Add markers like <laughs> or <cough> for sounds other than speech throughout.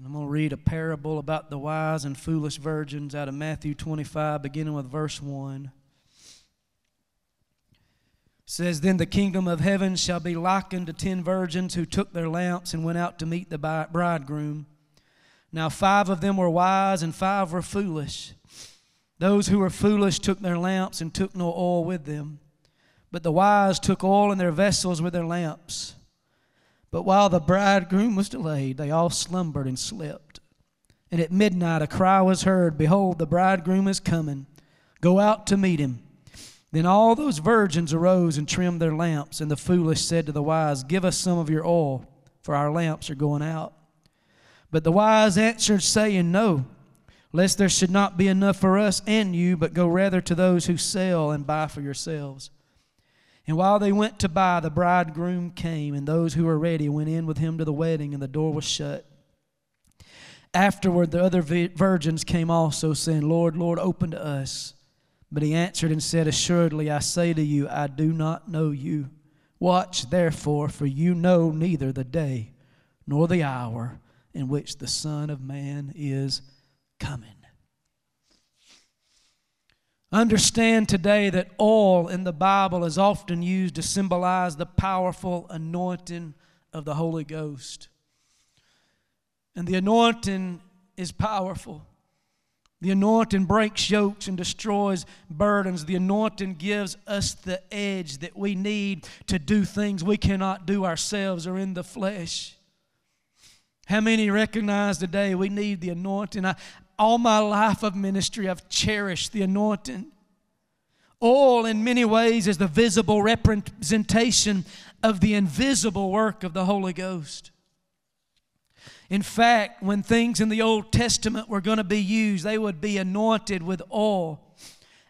And I'm going to read a parable about the wise and foolish virgins out of Matthew 25, beginning with verse 1. It says, Then the kingdom of heaven shall be likened to ten virgins who took their lamps and went out to meet the bridegroom. Now, five of them were wise and five were foolish. Those who were foolish took their lamps and took no oil with them. But the wise took oil in their vessels with their lamps. But while the bridegroom was delayed, they all slumbered and slept. And at midnight a cry was heard Behold, the bridegroom is coming. Go out to meet him. Then all those virgins arose and trimmed their lamps. And the foolish said to the wise, Give us some of your oil, for our lamps are going out. But the wise answered, saying, No, lest there should not be enough for us and you, but go rather to those who sell and buy for yourselves. And while they went to buy, the bridegroom came, and those who were ready went in with him to the wedding, and the door was shut. Afterward, the other virgins came also, saying, Lord, Lord, open to us. But he answered and said, Assuredly, I say to you, I do not know you. Watch therefore, for you know neither the day nor the hour in which the Son of Man is coming. Understand today that oil in the Bible is often used to symbolize the powerful anointing of the Holy Ghost. And the anointing is powerful. The anointing breaks yokes and destroys burdens. The anointing gives us the edge that we need to do things we cannot do ourselves or in the flesh. How many recognize today we need the anointing? I, all my life of ministry, I've cherished the anointing. Oil, in many ways, is the visible representation of the invisible work of the Holy Ghost. In fact, when things in the Old Testament were going to be used, they would be anointed with oil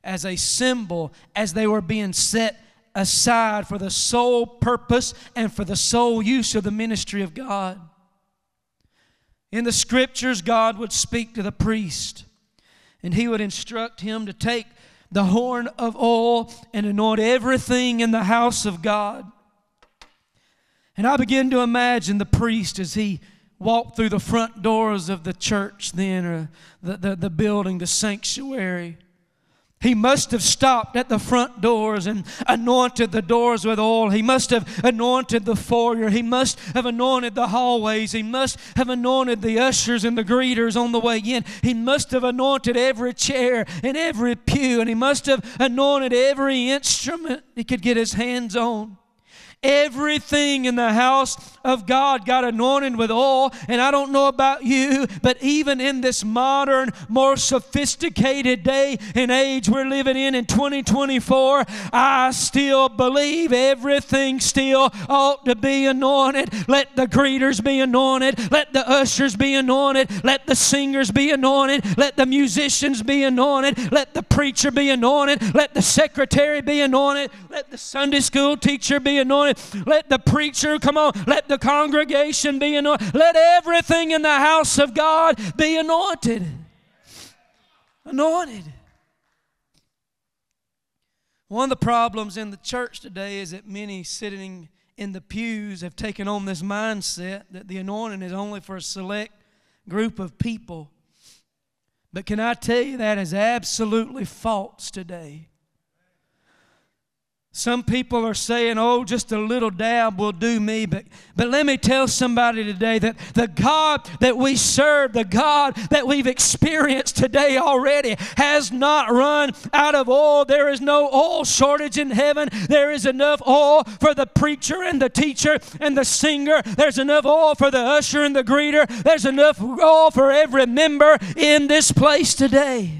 as a symbol, as they were being set aside for the sole purpose and for the sole use of the ministry of God. In the scriptures, God would speak to the priest, and he would instruct him to take the horn of oil and anoint everything in the house of God. And I begin to imagine the priest as he walked through the front doors of the church then, or the, the, the building, the sanctuary. He must have stopped at the front doors and anointed the doors with oil. He must have anointed the foyer. He must have anointed the hallways. He must have anointed the ushers and the greeters on the way in. He must have anointed every chair and every pew. And he must have anointed every instrument he could get his hands on. Everything in the house of God got anointed with oil. And I don't know about you, but even in this modern, more sophisticated day and age we're living in in 2024, I still believe everything still ought to be anointed. Let the greeters be anointed. Let the ushers be anointed. Let the singers be anointed. Let the musicians be anointed. Let the preacher be anointed. Let the secretary be anointed. Let the Sunday school teacher be anointed. Let the preacher, come on, let the congregation be anointed. Let everything in the house of God be anointed. Anointed. One of the problems in the church today is that many sitting in the pews have taken on this mindset that the anointing is only for a select group of people. But can I tell you that is absolutely false today? Some people are saying, oh, just a little dab will do me. But, but let me tell somebody today that the God that we serve, the God that we've experienced today already, has not run out of oil. There is no oil shortage in heaven. There is enough oil for the preacher and the teacher and the singer. There's enough oil for the usher and the greeter. There's enough oil for every member in this place today.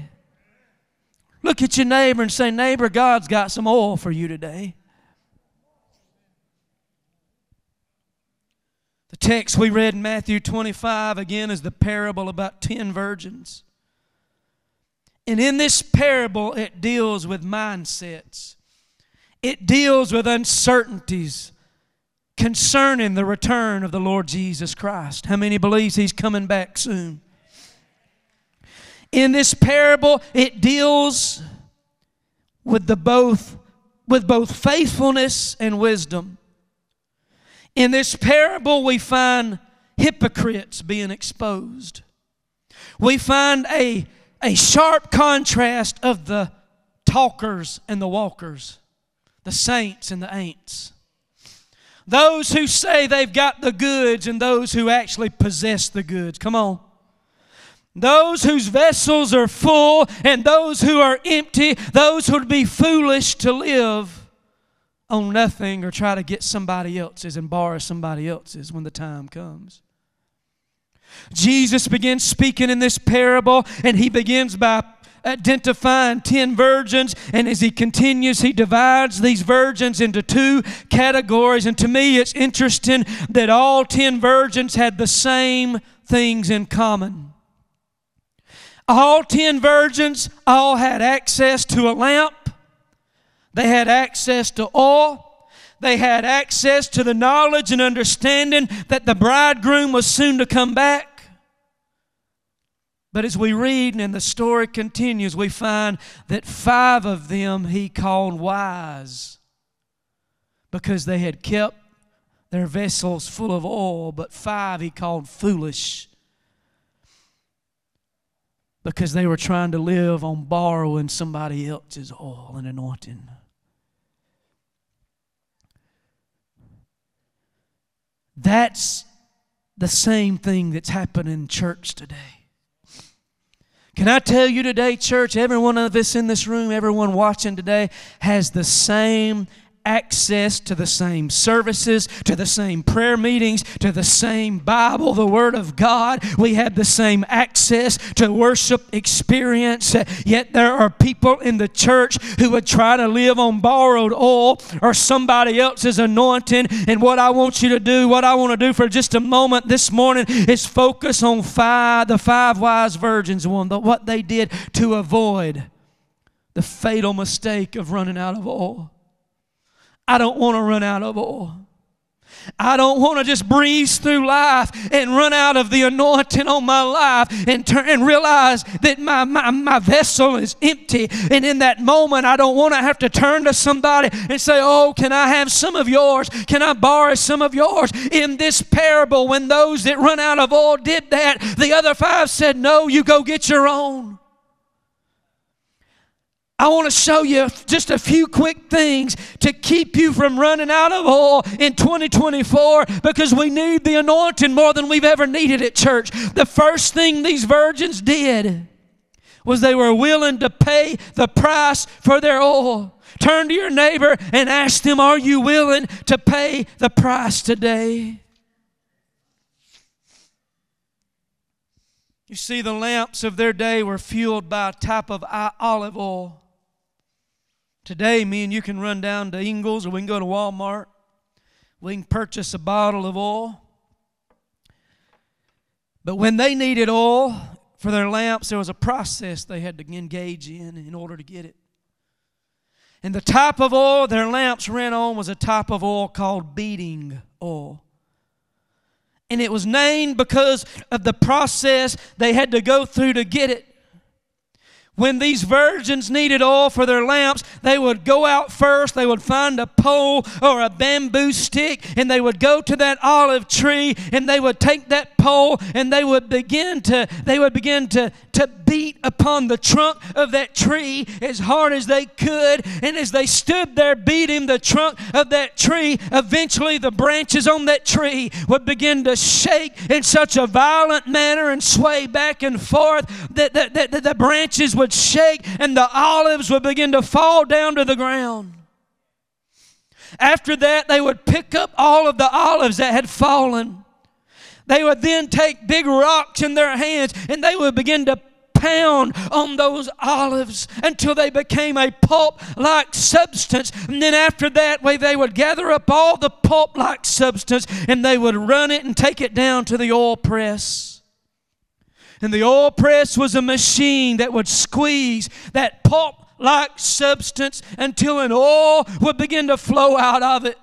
Look at your neighbor and say, Neighbor, God's got some oil for you today. The text we read in Matthew 25 again is the parable about 10 virgins. And in this parable, it deals with mindsets, it deals with uncertainties concerning the return of the Lord Jesus Christ. How many believes He's coming back soon? In this parable, it deals with the both with both faithfulness and wisdom. In this parable, we find hypocrites being exposed. We find a, a sharp contrast of the talkers and the walkers, the saints and the ain'ts. Those who say they've got the goods and those who actually possess the goods. Come on. Those whose vessels are full and those who are empty, those who would be foolish to live on nothing or try to get somebody else's and borrow somebody else's when the time comes. Jesus begins speaking in this parable, and he begins by identifying 10 virgins. And as he continues, he divides these virgins into two categories. And to me, it's interesting that all 10 virgins had the same things in common. All 10 virgins all had access to a lamp they had access to oil. They had access to the knowledge and understanding that the bridegroom was soon to come back. But as we read and the story continues, we find that five of them he called wise because they had kept their vessels full of oil, but five he called foolish because they were trying to live on borrowing somebody else's oil and anointing. That's the same thing that's happening in church today. Can I tell you today, church, every one of us in this room, everyone watching today, has the same access to the same services, to the same prayer meetings, to the same Bible, the Word of God. We have the same access to worship experience. Yet there are people in the church who would try to live on borrowed oil or somebody else's anointing. And what I want you to do, what I want to do for just a moment this morning is focus on five, the five wise virgins, one, what they did to avoid the fatal mistake of running out of oil. I don't want to run out of oil. I don't want to just breeze through life and run out of the anointing on my life and turn and realize that my, my, my vessel is empty. And in that moment, I don't want to have to turn to somebody and say, Oh, can I have some of yours? Can I borrow some of yours? In this parable, when those that run out of oil did that, the other five said, No, you go get your own. I want to show you just a few quick things to keep you from running out of oil in 2024 because we need the anointing more than we've ever needed at church. The first thing these virgins did was they were willing to pay the price for their oil. Turn to your neighbor and ask them, Are you willing to pay the price today? You see, the lamps of their day were fueled by a type of olive oil. Today, me and you can run down to Ingles or we can go to Walmart. We can purchase a bottle of oil. But when they needed oil for their lamps, there was a process they had to engage in in order to get it. And the type of oil their lamps ran on was a type of oil called beating oil. And it was named because of the process they had to go through to get it. When these virgins needed oil for their lamps, they would go out first, they would find a pole or a bamboo stick, and they would go to that olive tree and they would take that pole and they would begin to they would begin to, to beat upon the trunk of that tree as hard as they could. And as they stood there beating the trunk of that tree, eventually the branches on that tree would begin to shake in such a violent manner and sway back and forth that, that, that, that the branches would shake and the olives would begin to fall down to the ground. After that, they would pick up all of the olives that had fallen. They would then take big rocks in their hands and they would begin to pound on those olives until they became a pulp like substance. And then after that, way they would gather up all the pulp like substance and they would run it and take it down to the oil press. And the oil press was a machine that would squeeze that pulp like substance until an oil would begin to flow out of it.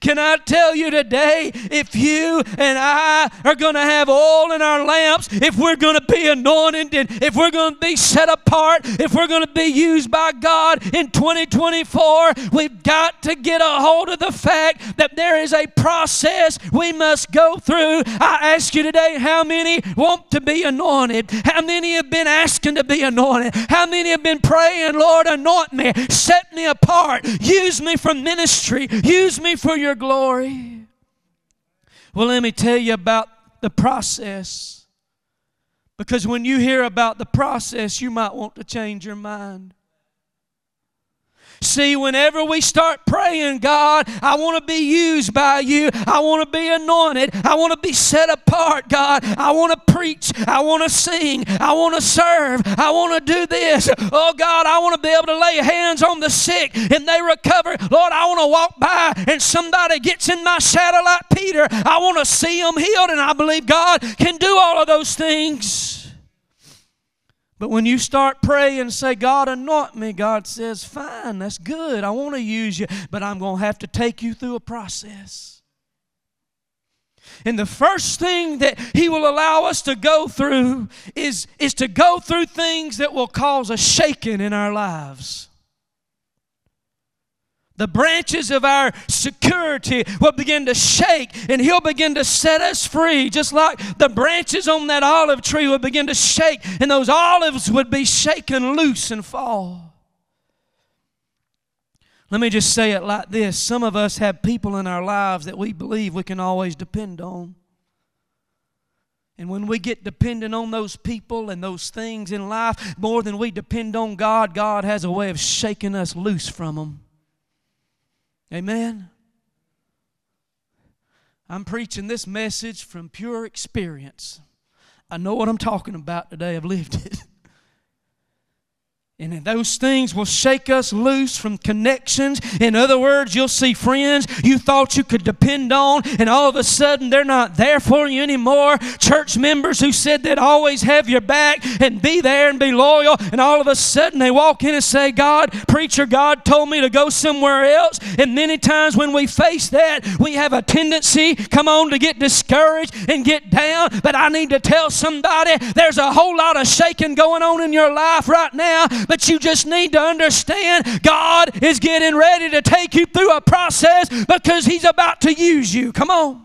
Can I tell you today, if you and I are going to have oil in our lamps, if we're going to be anointed, if we're going to be set apart, if we're going to be used by God in 2024, we've got to get a hold of the fact that there is a process we must go through. I ask you today, how many want to be anointed? How many have been asking to be anointed? How many have been praying, Lord, anoint me, set me apart, use me for ministry, use me for your glory. Well, let me tell you about the process. Because when you hear about the process, you might want to change your mind. See, whenever we start praying, God, I want to be used by you. I want to be anointed. I want to be set apart, God. I want to preach. I want to sing. I want to serve. I want to do this. Oh, God, I want to be able to lay hands on the sick and they recover. Lord, I want to walk by and somebody gets in my shadow like Peter. I want to see them healed, and I believe God can do all of those things. But when you start praying and say, God, anoint me, God says, fine, that's good. I want to use you, but I'm going to have to take you through a process. And the first thing that He will allow us to go through is, is to go through things that will cause a shaking in our lives. The branches of our security will begin to shake and He'll begin to set us free, just like the branches on that olive tree will begin to shake and those olives would be shaken loose and fall. Let me just say it like this some of us have people in our lives that we believe we can always depend on. And when we get dependent on those people and those things in life more than we depend on God, God has a way of shaking us loose from them. Amen. I'm preaching this message from pure experience. I know what I'm talking about today, I've lived it. <laughs> And those things will shake us loose from connections. In other words, you'll see friends you thought you could depend on, and all of a sudden they're not there for you anymore. Church members who said they'd always have your back and be there and be loyal, and all of a sudden they walk in and say, God, preacher, God told me to go somewhere else. And many times when we face that, we have a tendency, come on, to get discouraged and get down. But I need to tell somebody there's a whole lot of shaking going on in your life right now but you just need to understand God is getting ready to take you through a process because He's about to use you. Come on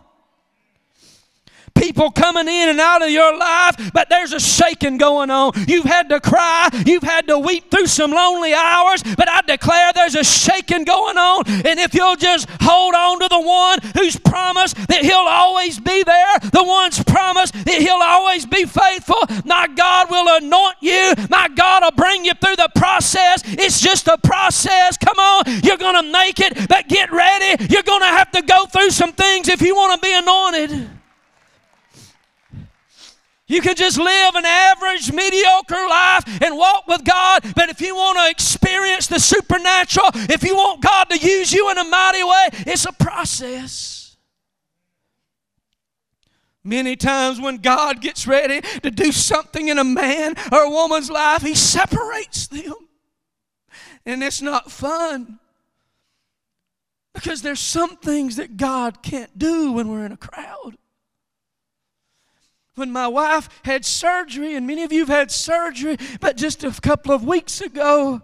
people coming in and out of your life, but there's a shaking going on. You've had to cry, you've had to weep through some lonely hours, but I declare there's a shaking going on. And if you'll just hold on to the one who's promised that he'll always be there, the one's promised that he'll always be faithful, my God will anoint you, my God will bring you through the process. It's just a process. Come on, you're going to make it, but get ready. You're going to have to go through some things if you want to be anointed. You can just live an average, mediocre life and walk with God. But if you want to experience the supernatural, if you want God to use you in a mighty way, it's a process. Many times when God gets ready to do something in a man or a woman's life, He separates them. And it's not fun. Because there's some things that God can't do when we're in a crowd when my wife had surgery, and many of you have had surgery, but just a couple of weeks ago,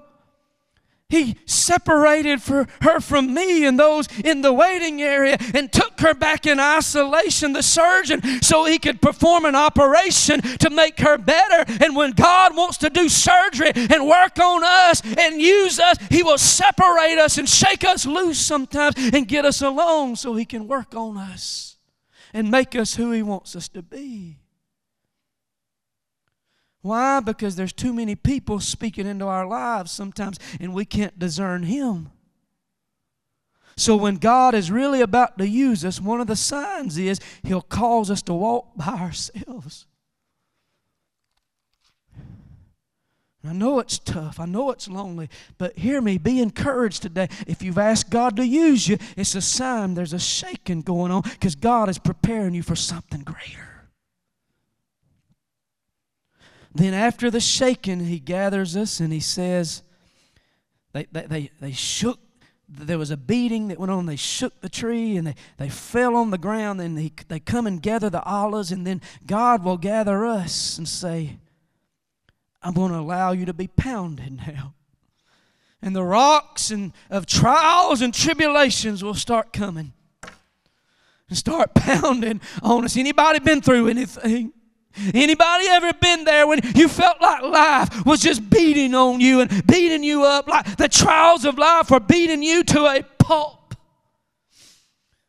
he separated for her from me and those in the waiting area and took her back in isolation, the surgeon, so he could perform an operation to make her better. And when God wants to do surgery and work on us and use us, he will separate us and shake us loose sometimes and get us alone so he can work on us and make us who he wants us to be. Why? Because there's too many people speaking into our lives sometimes, and we can't discern Him. So, when God is really about to use us, one of the signs is He'll cause us to walk by ourselves. I know it's tough. I know it's lonely. But hear me, be encouraged today. If you've asked God to use you, it's a sign there's a shaking going on because God is preparing you for something greater. Then, after the shaking, he gathers us and he says, they, they, they, they shook there was a beating that went on. They shook the tree and they, they fell on the ground. And they, they come and gather the olives. And then God will gather us and say, I'm going to allow you to be pounded now. And the rocks and of trials and tribulations will start coming and start <laughs> pounding on us. Anybody been through anything? Anybody ever been there when you felt like life was just beating on you and beating you up, like the trials of life were beating you to a pulp?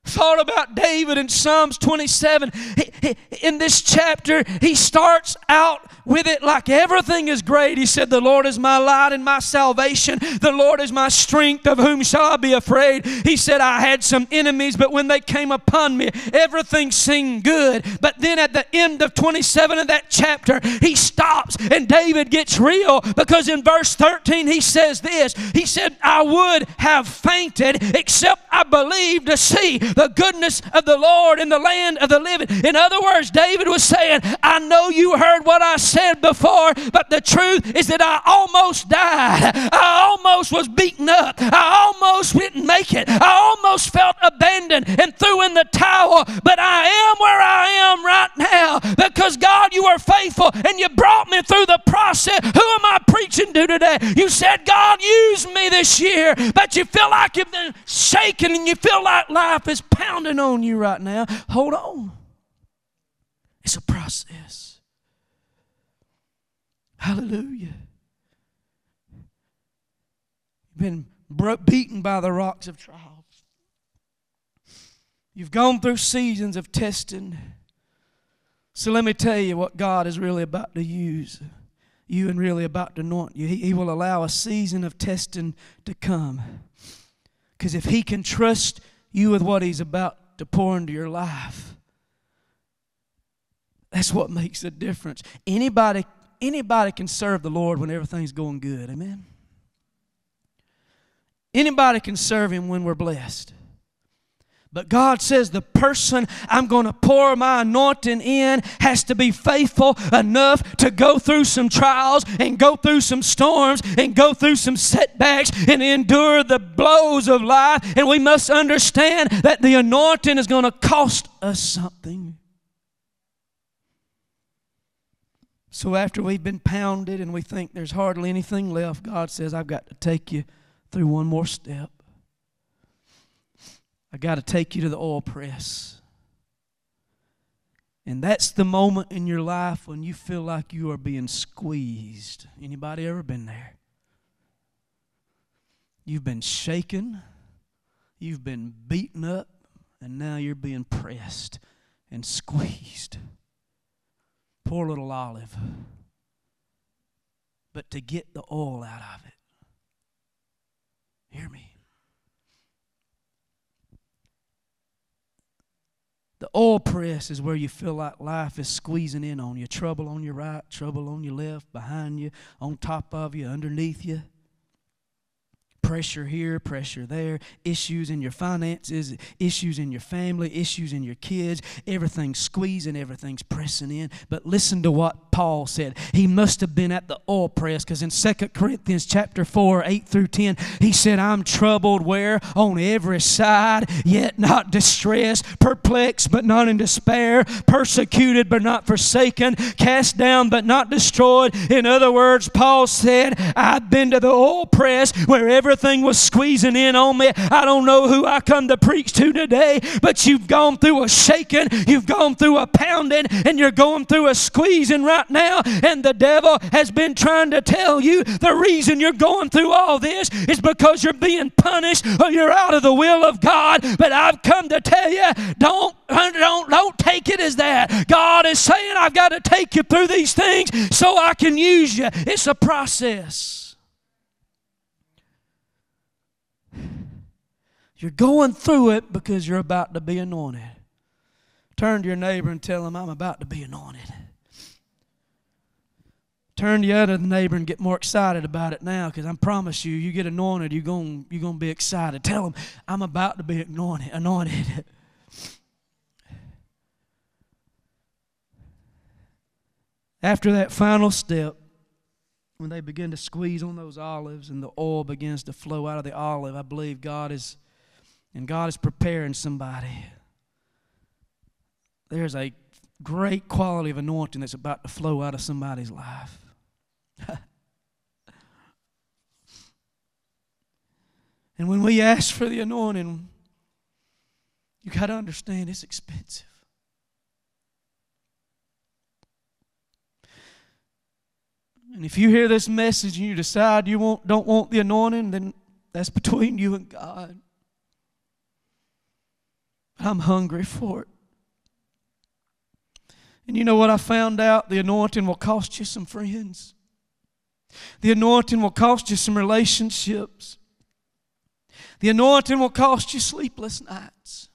Thought about David in Psalms 27. He, he, in this chapter, he starts out with it like everything is great. He said, The Lord is my light and my salvation. The Lord is my strength. Of whom shall I be afraid? He said, I had some enemies, but when they came upon me, everything seemed good. But then at the end of 27 of that chapter, he stops and David gets real because in verse 13 he says this He said, I would have fainted except I believed to see the goodness of the Lord in the land of the living. In other words, David was saying, I know you heard what I said before, but the truth is that I almost died. I almost was beaten up. I almost didn't make it. I almost felt abandoned and threw in the towel, but I am where I am right now because God, you are faithful and you brought me through the process. Who am I preaching to today? You said, God, use me this year, but you feel like you've been shaken and you feel like life is pounding on you right now. Hold on. It's a process. Hallelujah. You've been beaten by the rocks of trials. You've gone through seasons of testing. So let me tell you what God is really about to use you and really about to anoint you. He, he will allow a season of testing to come. Because if He can trust you with what He's about to pour into your life. That's what makes a difference. Anybody, anybody can serve the Lord when everything's going good. Amen. Anybody can serve Him when we're blessed. But God says the person I'm going to pour my anointing in has to be faithful enough to go through some trials and go through some storms and go through some setbacks and endure the blows of life. And we must understand that the anointing is going to cost us something. So after we've been pounded and we think there's hardly anything left, God says, I've got to take you through one more step. I got to take you to the oil press. And that's the moment in your life when you feel like you are being squeezed. Anybody ever been there? You've been shaken, you've been beaten up, and now you're being pressed and squeezed. Poor little olive. But to get the oil out of it, hear me. The oil press is where you feel like life is squeezing in on you. Trouble on your right, trouble on your left, behind you, on top of you, underneath you pressure here, pressure there, issues in your finances, issues in your family, issues in your kids. Everything's squeezing, everything's pressing in. But listen to what Paul said. He must have been at the oil press because in 2 Corinthians chapter 4, 8 through 10, he said, I'm troubled where? On every side, yet not distressed, perplexed but not in despair, persecuted but not forsaken, cast down but not destroyed. In other words, Paul said, I've been to the oil press wherever everything was squeezing in on me. I don't know who I come to preach to today, but you've gone through a shaking, you've gone through a pounding, and you're going through a squeezing right now. And the devil has been trying to tell you the reason you're going through all this is because you're being punished or you're out of the will of God. But I've come to tell you, don't don't don't take it as that. God is saying, I've got to take you through these things so I can use you. It's a process. You're going through it because you're about to be anointed. Turn to your neighbor and tell him, I'm about to be anointed. Turn to the other neighbor and get more excited about it now because I promise you, you get anointed, you're going you're gonna be excited. Tell him, I'm about to be anointed. anointed. After that final step, when they begin to squeeze on those olives and the oil begins to flow out of the olive, I believe God is, and God is preparing somebody. There's a great quality of anointing that's about to flow out of somebody's life. <laughs> and when we ask for the anointing, you got to understand it's expensive. And if you hear this message and you decide you won't, don't want the anointing, then that's between you and God. I'm hungry for it. And you know what I found out? The anointing will cost you some friends. The anointing will cost you some relationships. The anointing will cost you sleepless nights.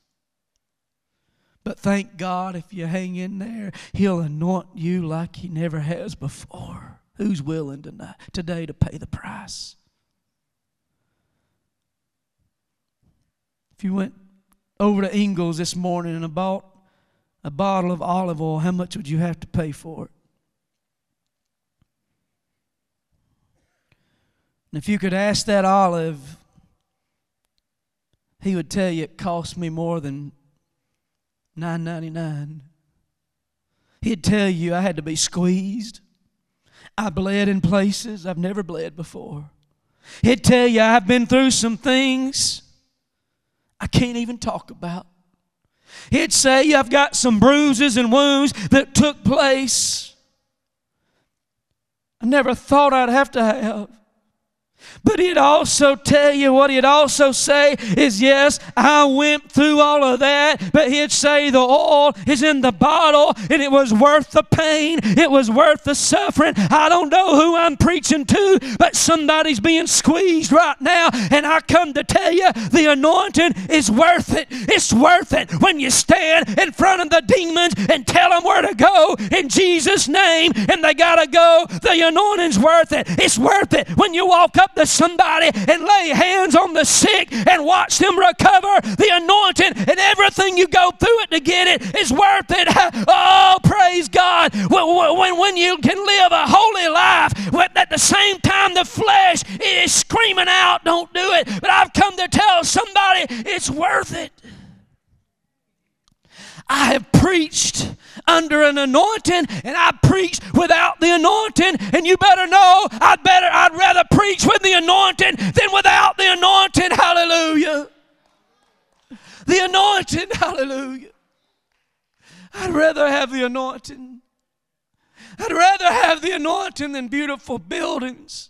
But thank God if you hang in there, He'll anoint you like He never has before. Who's willing tonight, today to pay the price? If you went over to Ingles this morning and I bought a bottle of olive oil, how much would you have to pay for it? And if you could ask that olive, he would tell you it cost me more than nine ninety nine. He'd tell you I had to be squeezed. I bled in places I've never bled before. He'd tell you I've been through some things I can't even talk about. He'd say I've got some bruises and wounds that took place I never thought I'd have to have. But he'd also tell you what he'd also say is, Yes, I went through all of that, but he'd say the oil is in the bottle and it was worth the pain, it was worth the suffering. I don't know who I'm preaching to, but somebody's being squeezed right now, and I come to tell you the anointing is worth it. It's worth it when you stand in front of the demons and tell them where to go in Jesus' name, and they gotta go. The anointing's worth it. It's worth it when you walk up the somebody and lay hands on the sick and watch them recover. The anointing and everything you go through it to get it is worth it. <laughs> Oh, praise God. When, when you can live a holy life, but at the same time the flesh is screaming out, don't do it. But I've come to tell somebody it's worth it. I have preached under an anointing and I preached without the anointing. And you better know I'd better I'd rather preach with the anointing than without the anointing. Hallelujah. The anointing, hallelujah. I'd rather have the anointing. I'd rather have the anointing than beautiful buildings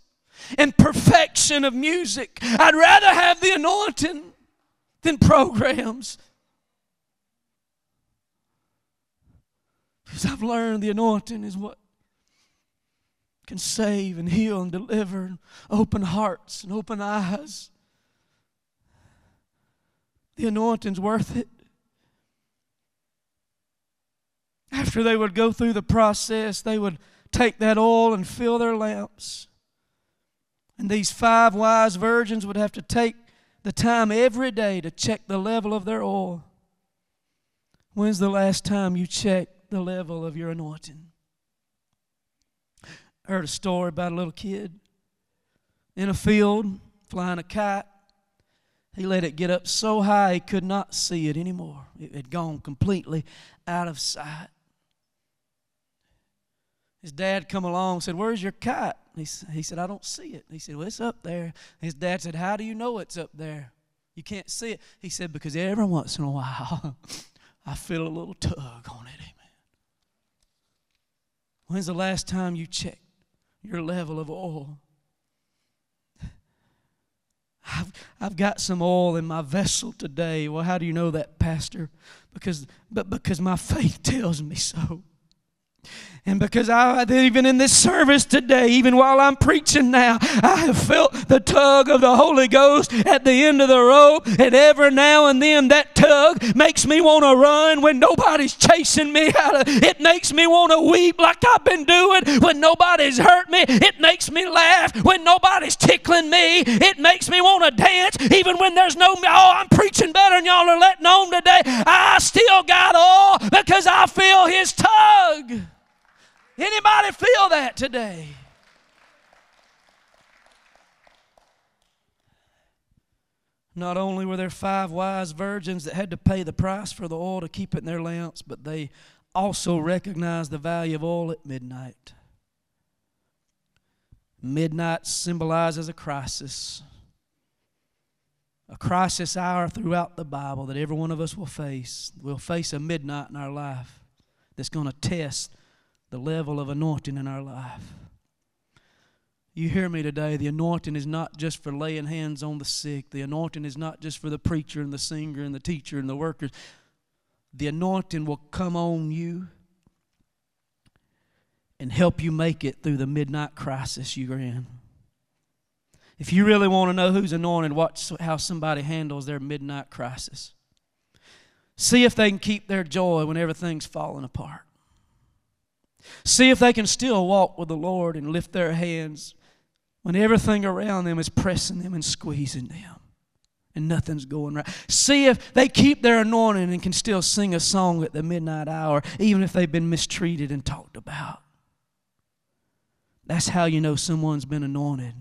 and perfection of music. I'd rather have the anointing than programs Because I've learned the anointing is what can save and heal and deliver and open hearts and open eyes. The anointing's worth it. After they would go through the process, they would take that oil and fill their lamps. And these five wise virgins would have to take the time every day to check the level of their oil. When's the last time you checked the level of your anointing. I heard a story about a little kid in a field flying a kite. He let it get up so high he could not see it anymore. It had gone completely out of sight. His dad come along and said, Where's your kite? He, he said, I don't see it. He said, Well, it's up there. His dad said, How do you know it's up there? You can't see it. He said, Because every once in a while <laughs> I feel a little tug on it. When's the last time you checked your level of oil? I've, I've got some oil in my vessel today. Well, how do you know that, Pastor? Because, but because my faith <laughs> tells me so. And because I, even in this service today, even while I'm preaching now, I have felt the tug of the Holy Ghost at the end of the rope. And every now and then, that tug makes me want to run when nobody's chasing me. Out <laughs> of, It makes me want to weep like I've been doing when nobody's hurt me. It makes me laugh when nobody's tickling me. It makes me want to dance even when there's no, oh, I'm preaching better than y'all are letting on today. I still got all because I feel His tug. Anybody feel that today? Not only were there five wise virgins that had to pay the price for the oil to keep it in their lamps, but they also recognized the value of oil at midnight. Midnight symbolizes a crisis, a crisis hour throughout the Bible that every one of us will face. We'll face a midnight in our life that's going to test the level of anointing in our life. You hear me today. The anointing is not just for laying hands on the sick. The anointing is not just for the preacher and the singer and the teacher and the workers. The anointing will come on you and help you make it through the midnight crisis you're in. If you really want to know who's anointed, watch how somebody handles their midnight crisis. See if they can keep their joy when everything's falling apart. See if they can still walk with the Lord and lift their hands when everything around them is pressing them and squeezing them and nothing's going right. See if they keep their anointing and can still sing a song at the midnight hour, even if they've been mistreated and talked about. That's how you know someone's been anointed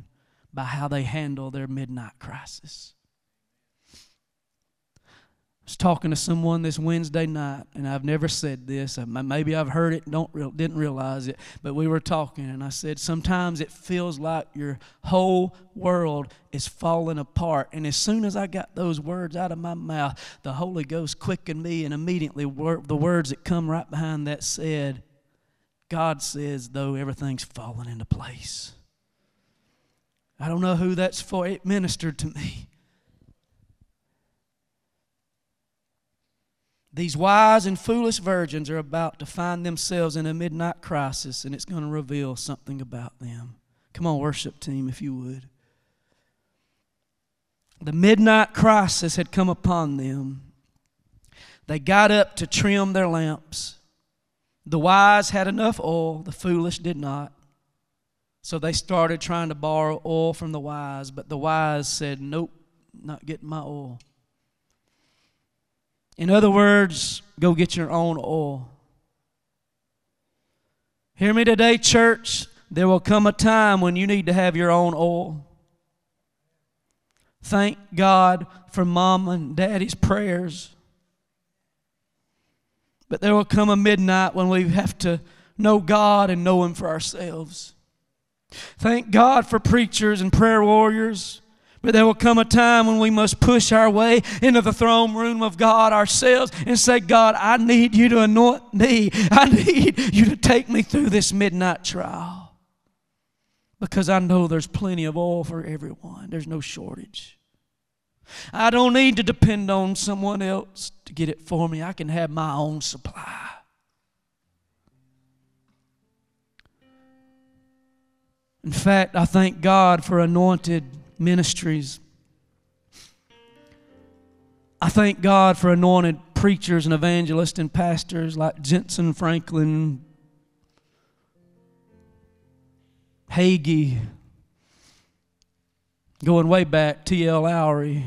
by how they handle their midnight crisis was talking to someone this Wednesday night, and I've never said this. Maybe I've heard it, don't didn't realize it, but we were talking, and I said sometimes it feels like your whole world is falling apart. And as soon as I got those words out of my mouth, the Holy Ghost quickened me, and immediately the words that come right behind that said, "God says, though everything's falling into place." I don't know who that's for. It ministered to me. These wise and foolish virgins are about to find themselves in a midnight crisis, and it's going to reveal something about them. Come on, worship team, if you would. The midnight crisis had come upon them. They got up to trim their lamps. The wise had enough oil, the foolish did not. So they started trying to borrow oil from the wise, but the wise said, Nope, not getting my oil. In other words, go get your own oil. Hear me today, church. There will come a time when you need to have your own oil. Thank God for mom and daddy's prayers. But there will come a midnight when we have to know God and know Him for ourselves. Thank God for preachers and prayer warriors. But there will come a time when we must push our way into the throne room of God ourselves and say, God, I need you to anoint me. I need you to take me through this midnight trial. Because I know there's plenty of oil for everyone, there's no shortage. I don't need to depend on someone else to get it for me, I can have my own supply. In fact, I thank God for anointed ministries. I thank God for anointed preachers and evangelists and pastors like Jentezen Franklin, Hagee, going way back, T.L. Lowery.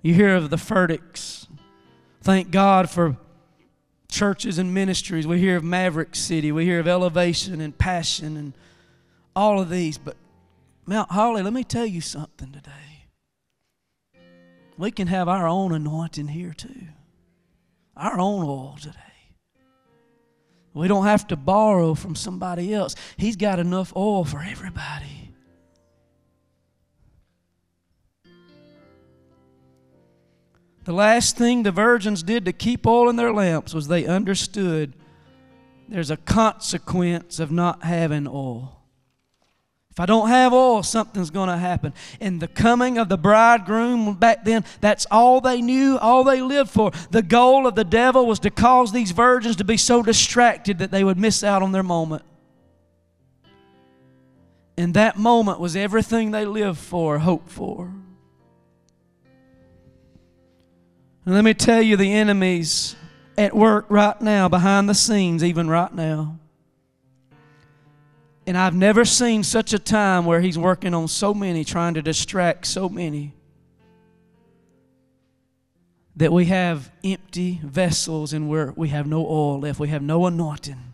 You hear of the Furticks. Thank God for churches and ministries. We hear of Maverick City. We hear of Elevation and Passion and all of these. But Mount Holly, let me tell you something today. We can have our own anointing here too, our own oil today. We don't have to borrow from somebody else. He's got enough oil for everybody. The last thing the virgins did to keep oil in their lamps was they understood there's a consequence of not having oil. I don't have oil, something's going to happen. And the coming of the bridegroom back then, that's all they knew, all they lived for. The goal of the devil was to cause these virgins to be so distracted that they would miss out on their moment. And that moment was everything they lived for, hoped for. And let me tell you, the enemy's at work right now, behind the scenes, even right now. And I've never seen such a time where he's working on so many, trying to distract so many, that we have empty vessels and we're, we have no oil left. We have no anointing.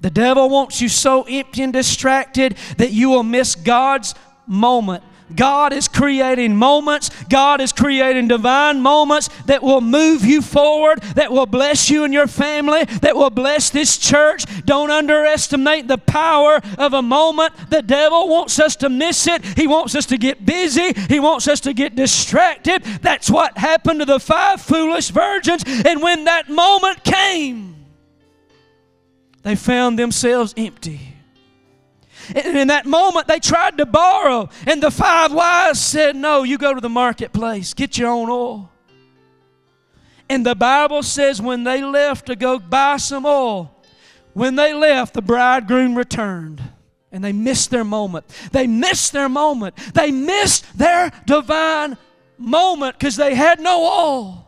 The devil wants you so empty and distracted that you will miss God's moment. God is creating moments. God is creating divine moments that will move you forward, that will bless you and your family, that will bless this church. Don't underestimate the power of a moment. The devil wants us to miss it. He wants us to get busy. He wants us to get distracted. That's what happened to the five foolish virgins. And when that moment came, they found themselves empty. And in that moment, they tried to borrow. And the five wise said, No, you go to the marketplace, get your own oil. And the Bible says when they left to go buy some oil, when they left, the bridegroom returned. And they missed their moment. They missed their moment. They missed their divine moment because they had no oil.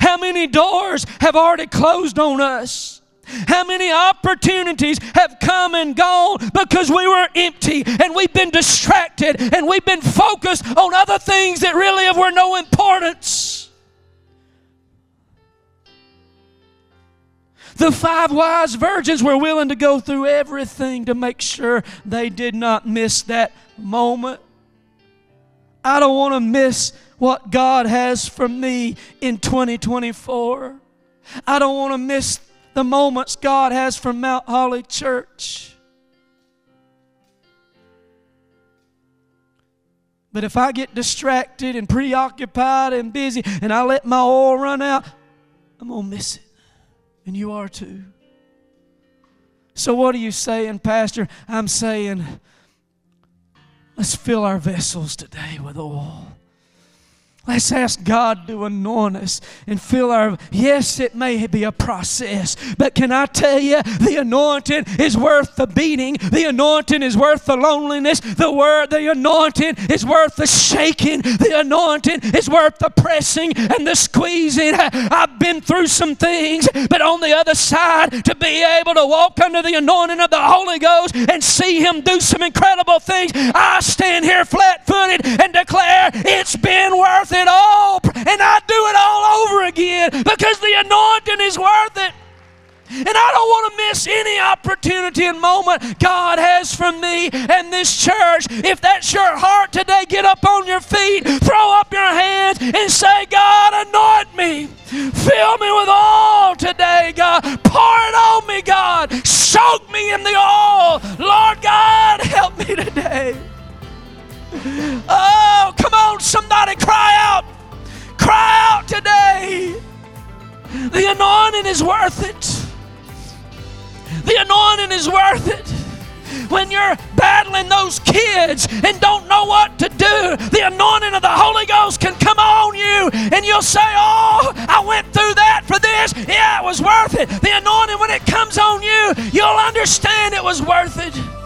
How many doors have already closed on us? How many opportunities have come and gone because we were empty and we've been distracted and we've been focused on other things that really were no importance? The five wise virgins were willing to go through everything to make sure they did not miss that moment. I don't want to miss what God has for me in 2024. I don't want to miss the moments God has for Mount Holly Church. But if I get distracted and preoccupied and busy and I let my oil run out, I'm going to miss it. And you are too. So, what are you saying, Pastor? I'm saying, let's fill our vessels today with oil. Let's ask God to anoint us and fill our. Yes, it may be a process, but can I tell you, the anointing is worth the beating. The anointing is worth the loneliness. The word, the anointing is worth the shaking. The anointing is worth the pressing and the squeezing. I've been through some things, but on the other side, to be able to walk under the anointing of the Holy Ghost and see Him do some incredible things, I stand here flat-footed and declare it's been worth it it all and I do it all over again because the anointing is worth it. And I don't want to miss any opportunity and moment God has for me and this church. If that's your heart today, get up on your feet, throw up your hands, and say, God, anoint me. Fill me with all today, God. Pour it on me, God. Soak me in the oil. Lord God, help me today. Oh, come on, somebody cry out. Cry out today. The anointing is worth it. The anointing is worth it. When you're battling those kids and don't know what to do, the anointing of the Holy Ghost can come on you and you'll say, Oh, I went through that for this. Yeah, it was worth it. The anointing, when it comes on you, you'll understand it was worth it.